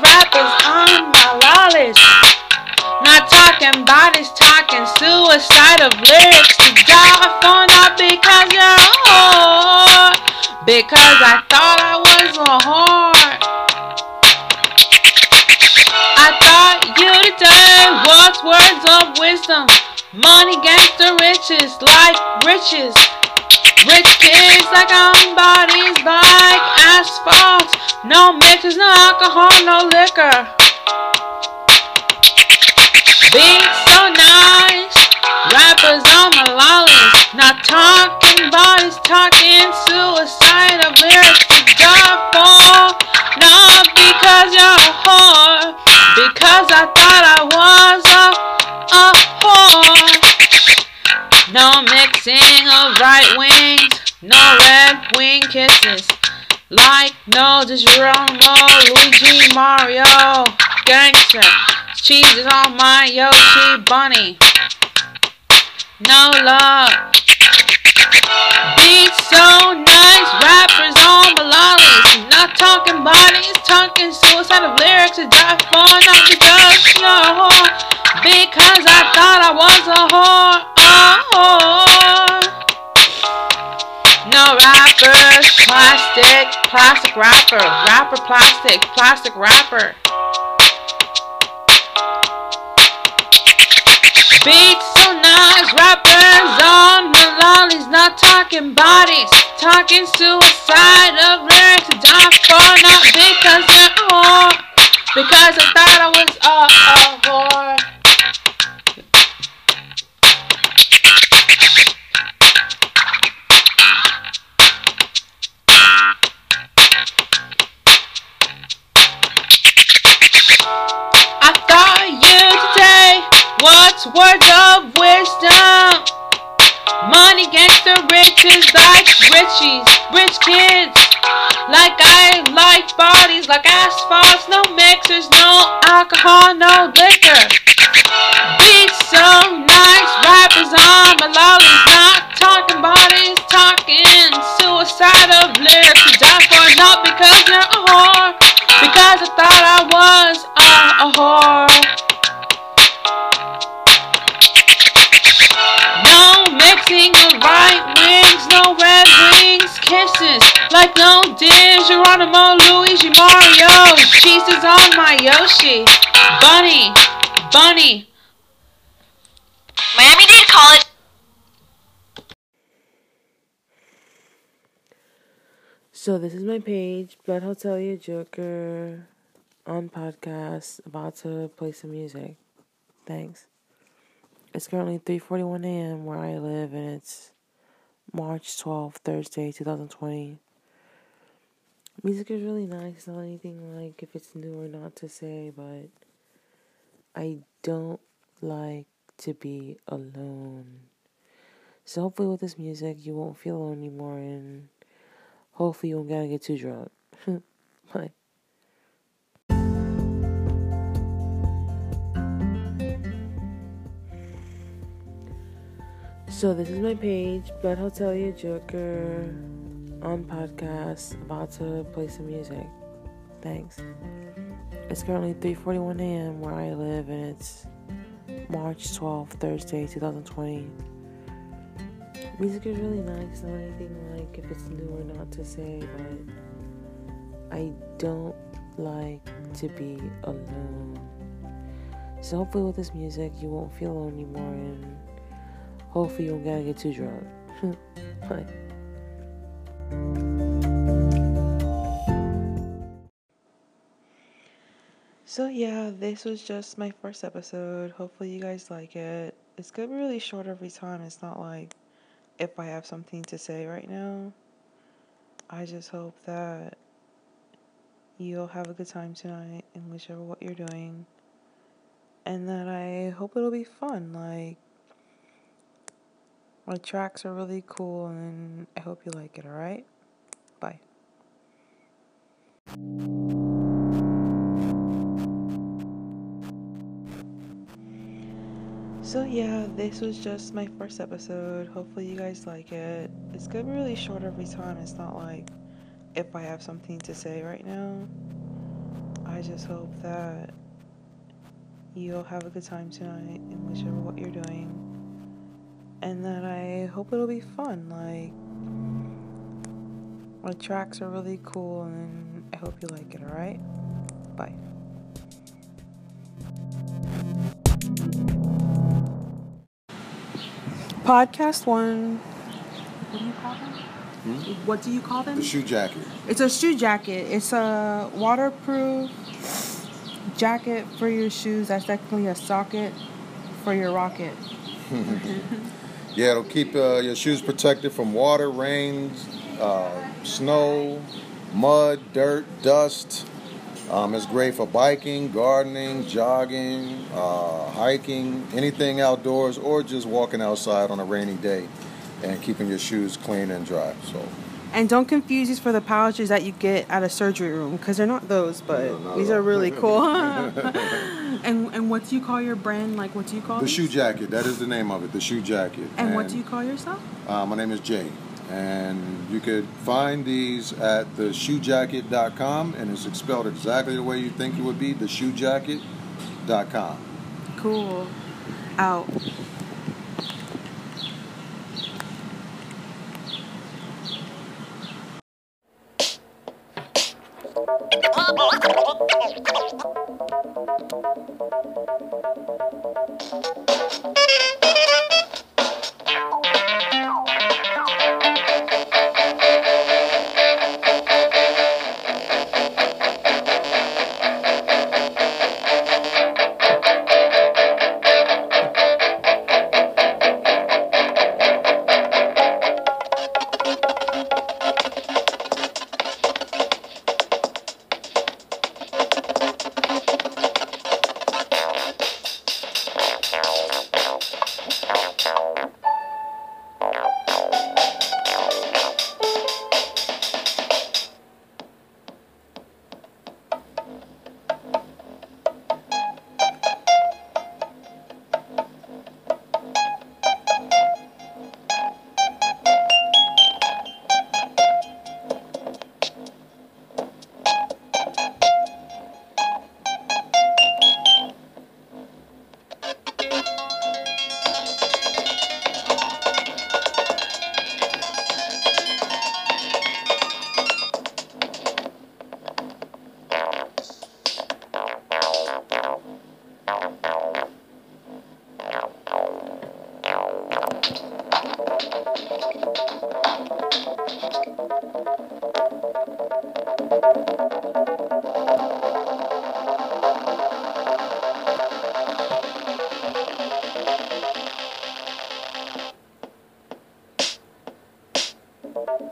rappers on my lawless. Not talking bodies, talking suicide of lyrics to die for not because you're a whore. Because I thought I was a whore. I thought you today was words of wisdom. Money, gangster, riches, like riches. Rich kids like I'm bodies like asphalt. No mixes, no alcohol, no liquor. Beats so nice. Rappers on my lollies. Not talking bodies, talking suicide of lyrics to die for. Not because you're a whore. Because I thought I was a, a whore. No mixing of right wings, no red wing kisses. Like no DiGiorno, Luigi, Mario, gangster. Cheese is on my Yoshi bunny. No love. Beats so nice, rappers on my lollies. Not talking bodies, talking suicide of lyrics to die for. Not because you're a whore. Because I thought I was a whore. A whore. No rappers, plastic, plastic rapper, rapper plastic, plastic rapper. Beats so nice, rappers on the lollies, not talking bodies, talking suicide of lyrics to die for, not because you're a whore, because I thought I was a, a whore. Words of wisdom? Money, gangster, riches, like richies, rich kids. Like I like bodies, like asphalts, no mixers, no alcohol, no liquor. Beats so nice, rappers on my lollies, not talking bodies, talking suicide of lyrics to die for, not because you're a whore, because I thought I was a, a whore. No mixing of right wings, no red wings, kisses. Like no DiGiorno, Luigi, Mario. Cheese is on my Yoshi. Bunny, bunny. Miami Dade College. So this is my page, Blood Hotel You Joker, on podcast, about to play some music. Thanks. It's currently 3:41 a.m. where I live, and it's March 12th, Thursday, 2020. Music is really nice. Not anything like if it's new or not to say, but I don't like to be alone. So hopefully with this music, you won't feel alone anymore, and hopefully you won't gotta get too drunk. Bye. So this is my page, Blood Hotel You Joker, on podcast, about to play some music. Thanks. It's currently 3:41 a.m. where I live, and it's March 12th, Thursday, 2020. Music is really nice. Not anything like if it's new or not to say, but I don't like to be alone. So hopefully with this music, you won't feel alone anymore, and hopefully you don't gotta get too drunk. Bye. So yeah, this was just my first episode. Hopefully you guys like it. It's gonna be really short every time. It's not like if I have something to say right now. I just hope that you'll have a good time tonight in whichever what you're doing. And that I hope it'll be fun. Like my tracks are really cool and I hope you like it, alright? Bye. So yeah, this was just my first episode. Hopefully you guys like it. It's gonna be really short every time. It's not like if I have something to say right now. I just hope that you'll have a good time tonight in whichever what you're doing. And that I hope it'll be fun. Like, the tracks are really cool, and I hope you like it, alright? Bye. Podcast one. What do you call them? Hmm? What do you call them? The shoe jacket. It's a shoe jacket. It's a waterproof jacket for your shoes. That's technically a socket for your rocket. Yeah, it'll keep uh, your shoes protected from water, rain, uh, snow, mud, dirt, dust. Um, it's great for biking, gardening, jogging, uh, hiking, anything outdoors, or just walking outside on a rainy day and keeping your shoes clean and dry. So And don't confuse these for the pouches that you get at a surgery room because they're not those, but No, not these are really cool. and and what do you call your brand? Like what do you call the these? shoe jacket, that is the name of it, the shoe jacket. And what do you call yourself? Uh, my name is Jay, and you could find these at theshoejacket.com, and it's spelled exactly the way you think it would be, theshoejacket.com. Cool. Out. you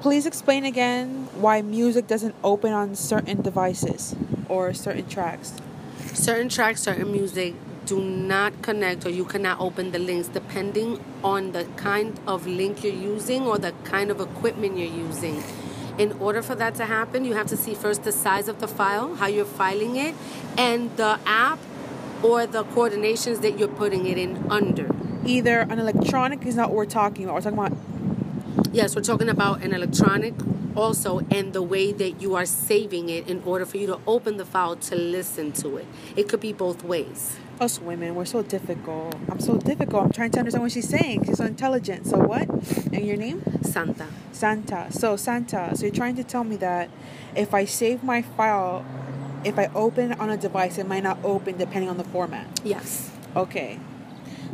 please explain again why music doesn't open on certain devices or certain tracks. Certain tracks, certain music do not connect or you cannot open the links depending on the kind of link you're using or the kind of equipment you're using. In order for that to happen, you have to see first the size of the file, how you're filing it, and the app or the coordinations that you're putting it in under. Either an electronic is not what we're talking about. We're talking about Yes, we're talking about an electronic also and the way that you are saving it in order for you to open the file to listen to it. It could be both ways. us women. We're so difficult. I'm so difficult. I'm trying to understand what she's saying. She's so intelligent. So what? And your name? Santa. Santa. So Santa. So you're trying to tell me that if I save my file, if I open it on a device, it might not open depending on the format. Yes. Okay.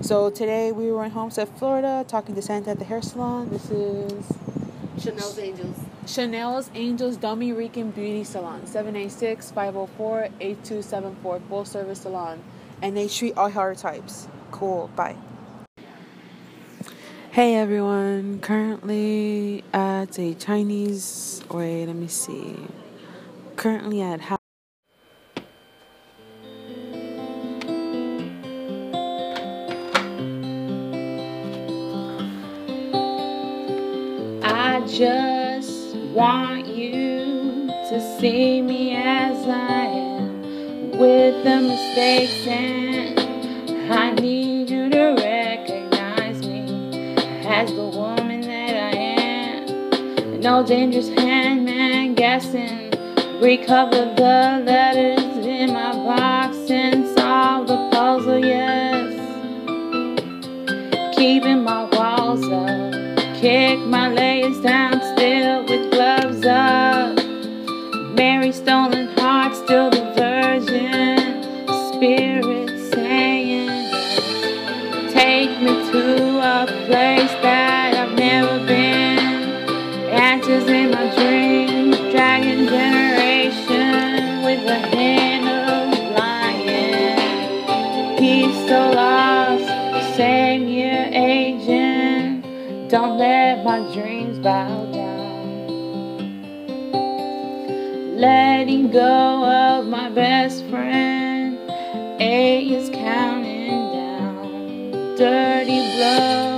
So today we were in Homestead, Florida, talking to Santa at the hair salon. This is Chanel's Angels. Chanel's Angels Dominican Beauty Salon, 786-504-8274, full service salon. And they treat all hair types. Cool. Bye. Hey everyone, currently at a Chinese. Wait, let me see. Currently at. Just want you to see me as I am with the mistakes and I need you to recognize me as the woman that I am. No dangerous handman guessing. Recover the letters in my box and solve the puzzle, yes. Keeping my kick my legs down still with gloves up. Mary stolen heart, still the virgin. Spirit saying, Take me to go of my best friend. Eight is counting down. Dirty blowout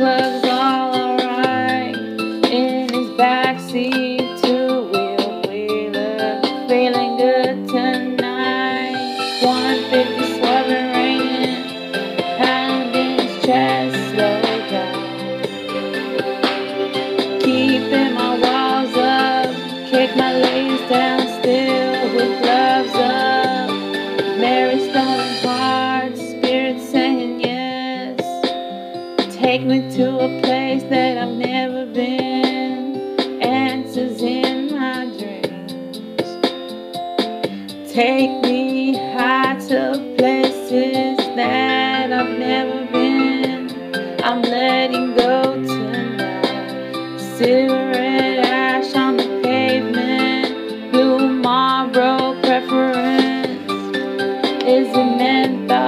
Spark Take me to a place that I've never been. Answers in my dreams. Take me high to places that I've never been. I'm letting go tonight. Cigarette ash on the pavement. Marlboro preference. Is it menthol